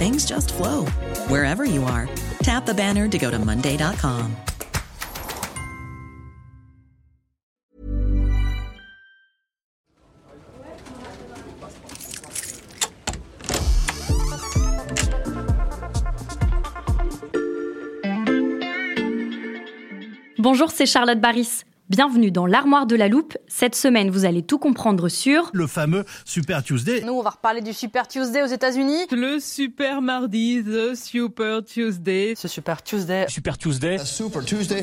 things just flow wherever you are. Tap the banner to go to Monday.com. Bonjour, c'est Charlotte Baris. Bienvenue dans l'armoire de la loupe. Cette semaine, vous allez tout comprendre sur le fameux Super Tuesday. Nous, on va reparler du Super Tuesday aux États-Unis. Le Super Mardi, The Super Tuesday. Ce Super Tuesday. Super Tuesday. Super Tuesday.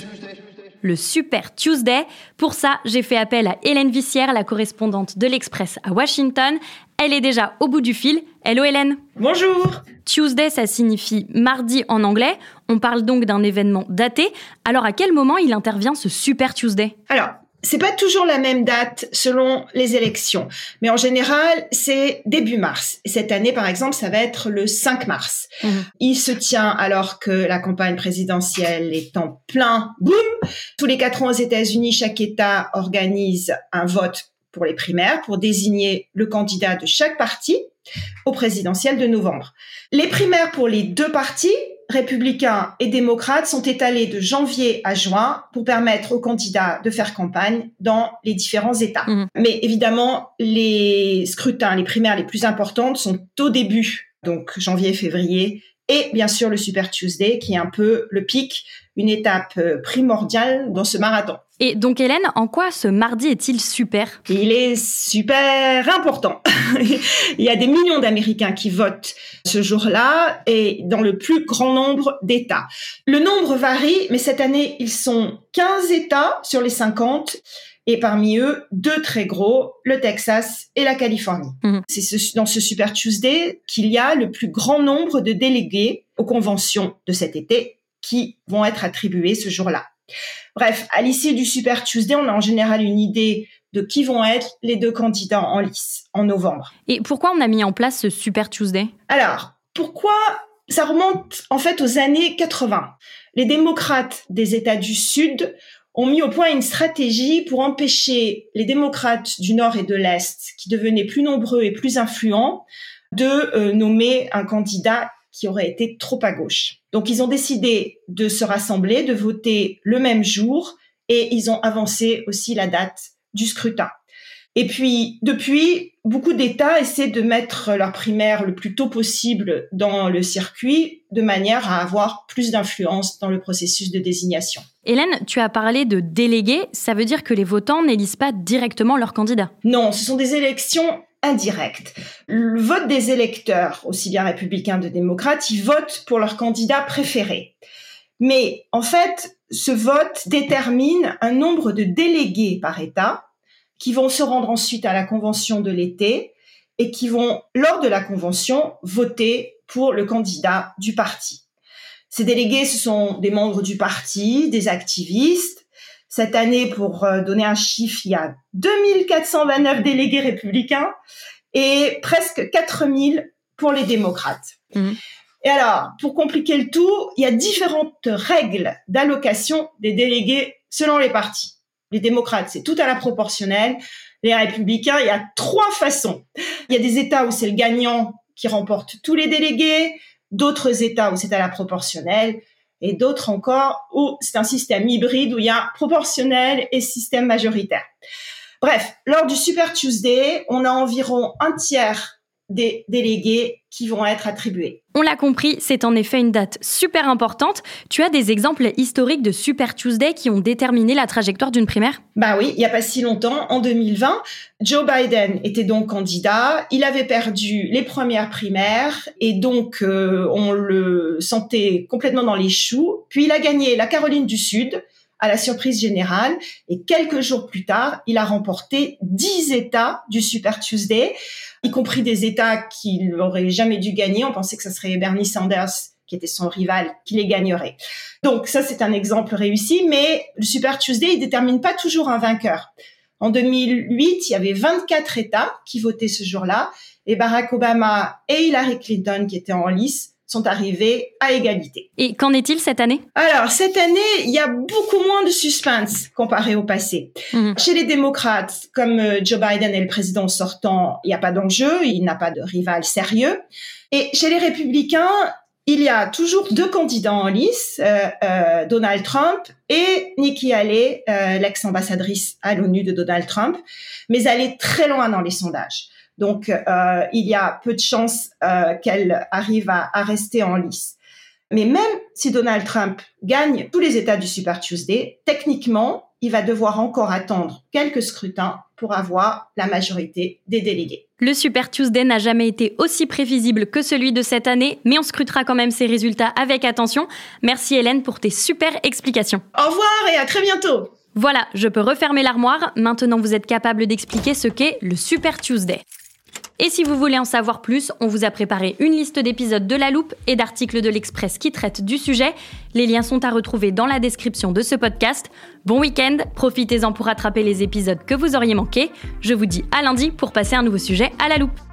le Super Tuesday. Pour ça, j'ai fait appel à Hélène Vissière, la correspondante de l'Express à Washington. Elle est déjà au bout du fil. Hello Hélène. Bonjour. Tuesday, ça signifie mardi en anglais. On parle donc d'un événement daté. Alors à quel moment il intervient ce Super Tuesday? Alors, c'est pas toujours la même date selon les élections, mais en général, c'est début mars. Et cette année, par exemple, ça va être le 5 mars. Il se tient alors que la campagne présidentielle est en plein boom. Tous les quatre ans aux États-Unis, chaque État organise un vote pour les primaires pour désigner le candidat de chaque parti au présidentiel de novembre. Les primaires pour les deux partis, républicains et démocrates, sont étalées de janvier à juin pour permettre aux candidats de faire campagne dans les différents États. Mhm. Mais évidemment, les scrutins, les primaires les plus importantes sont au début, donc janvier, février, et bien sûr le Super Tuesday, qui est un peu le pic, une étape euh, primordiale dans ce marathon. Et donc Hélène, en quoi ce mardi est-il super? Il est super important. Il y a des millions d'Américains qui votent ce jour-là et dans le plus grand nombre d'États. Le nombre varie, mais cette année, ils sont 15 États sur les 50 et parmi eux, deux très gros, le Texas et la Californie. Mhm. C'est ce- dans ce Super Tuesday qu'il y a le plus grand nombre de délégués aux conventions de cet été qui vont être attribués ce jour-là. Bref, à l'issue du Super Tuesday, on a en général une idée de qui vont être les deux candidats en lice en novembre. Et pourquoi on a mis en place ce Super Tuesday? Alors, pourquoi ça remonte en fait aux années 80 Les démocrates des États du Sud ont mis au point une stratégie pour empêcher les démocrates du Nord et de l'Est, qui devenaient plus nombreux et plus influents, de euh, nommer un candidat qui aurait été trop à gauche. Donc ils ont décidé de se rassembler, de voter le même jour, et ils ont avancé aussi la date du scrutin. Et puis, depuis, beaucoup d'États essaient de mettre leur primaire le plus tôt possible dans le circuit, de manière à avoir plus d'influence dans le processus de désignation. Hélène, tu as parlé de délégués, ça veut dire que les votants n'élisent pas directement leur candidat. Non, ce sont des élections indirectes. Le vote des électeurs, aussi bien républicains que démocrates, ils votent pour leur candidat préféré. Mais en fait, ce vote détermine un nombre de délégués par État qui vont se rendre ensuite à la convention de l'été et qui vont, lors de la convention, voter pour le candidat du parti. Ces délégués, ce sont des membres du parti, des activistes. Cette année, pour euh, donner un chiffre, il y a 2429 délégués républicains et presque 4000 pour les démocrates. Mhm. Et alors, pour compliquer le tout, il y a différentes règles d'allocation des délégués selon les partis. Les démocrates, c'est tout à la proportionnelle. Les républicains, il y a trois façons. Il y a des États où c'est le gagnant qui remporte tous les délégués, d'autres États où c'est à la proportionnelle, et d'autres encore où c'est un système hybride où il y a proportionnel et système majoritaire. Bref, lors du Super Tuesday, on a environ un tiers des délégués qui vont être attribués. On l'a compris, c'est en effet une date super importante. Tu as des exemples historiques de Super Tuesday qui ont déterminé la trajectoire d'une primaire? Bah oui, il n'y a pas si longtemps, en 2020, Joe Biden était donc candidat. Il avait perdu les premières primaires et donc euh, on le sentait complètement dans les choux. Puis il a gagné la Caroline du Sud à la surprise générale. Et quelques jours plus tard, il a remporté 10 États du Super Tuesday, y compris des États qu'il n'aurait jamais dû gagner. On pensait que ce serait Bernie Sanders qui était son rival, qui les gagnerait. Donc ça, c'est un exemple réussi, mais le Super Tuesday, il détermine pas toujours un vainqueur. En 2008, il y avait 24 États qui votaient ce jour-là, et Barack Obama et Hillary Clinton, qui étaient en lice, sont arrivés à égalité. Et qu'en est-il cette année? Alors, cette année, il y a beaucoup moins de suspense comparé au passé. Mmh. Chez les démocrates, comme euh, Joe Biden est le président sortant, il n'y a pas d'enjeu, il n'a pas de rival sérieux. Et chez les républicains, il y a toujours deux candidats en lice, euh, euh, Donald Trump et Nikki Haley, euh, l'ex-ambassadrice à l'ONU de Donald Trump, mais elle est très loin dans les sondages. Donc, euh, il y a peu de chances euh, qu'elle arrive à, à, rester en lice. Mais même si Donald Trump gagne tous les États du Super Tuesday, techniquement, il va devoir encore attendre quelques scrutins pour avoir la majorité des délégués. Le Super Tuesday n'a jamais été aussi prévisible que celui de cette année, mais on scrutera quand même ses résultats avec attention. Merci Hélène pour tes super explications. Au revoir et à très bientôt. Voilà, je peux refermer l'armoire. Maintenant, vous êtes capable d'expliquer ce qu'est le Super Tuesday. Et si vous voulez en savoir plus, on vous a préparé une liste d'épisodes de La Loupe et d'articles de l'Express qui traitent du sujet. Les liens sont à retrouver dans la description de ce podcast. Bon week-end, profitez-en pour rattraper les épisodes que vous auriez manqués. Je vous dis à lundi pour passer un nouveau sujet à La Loupe.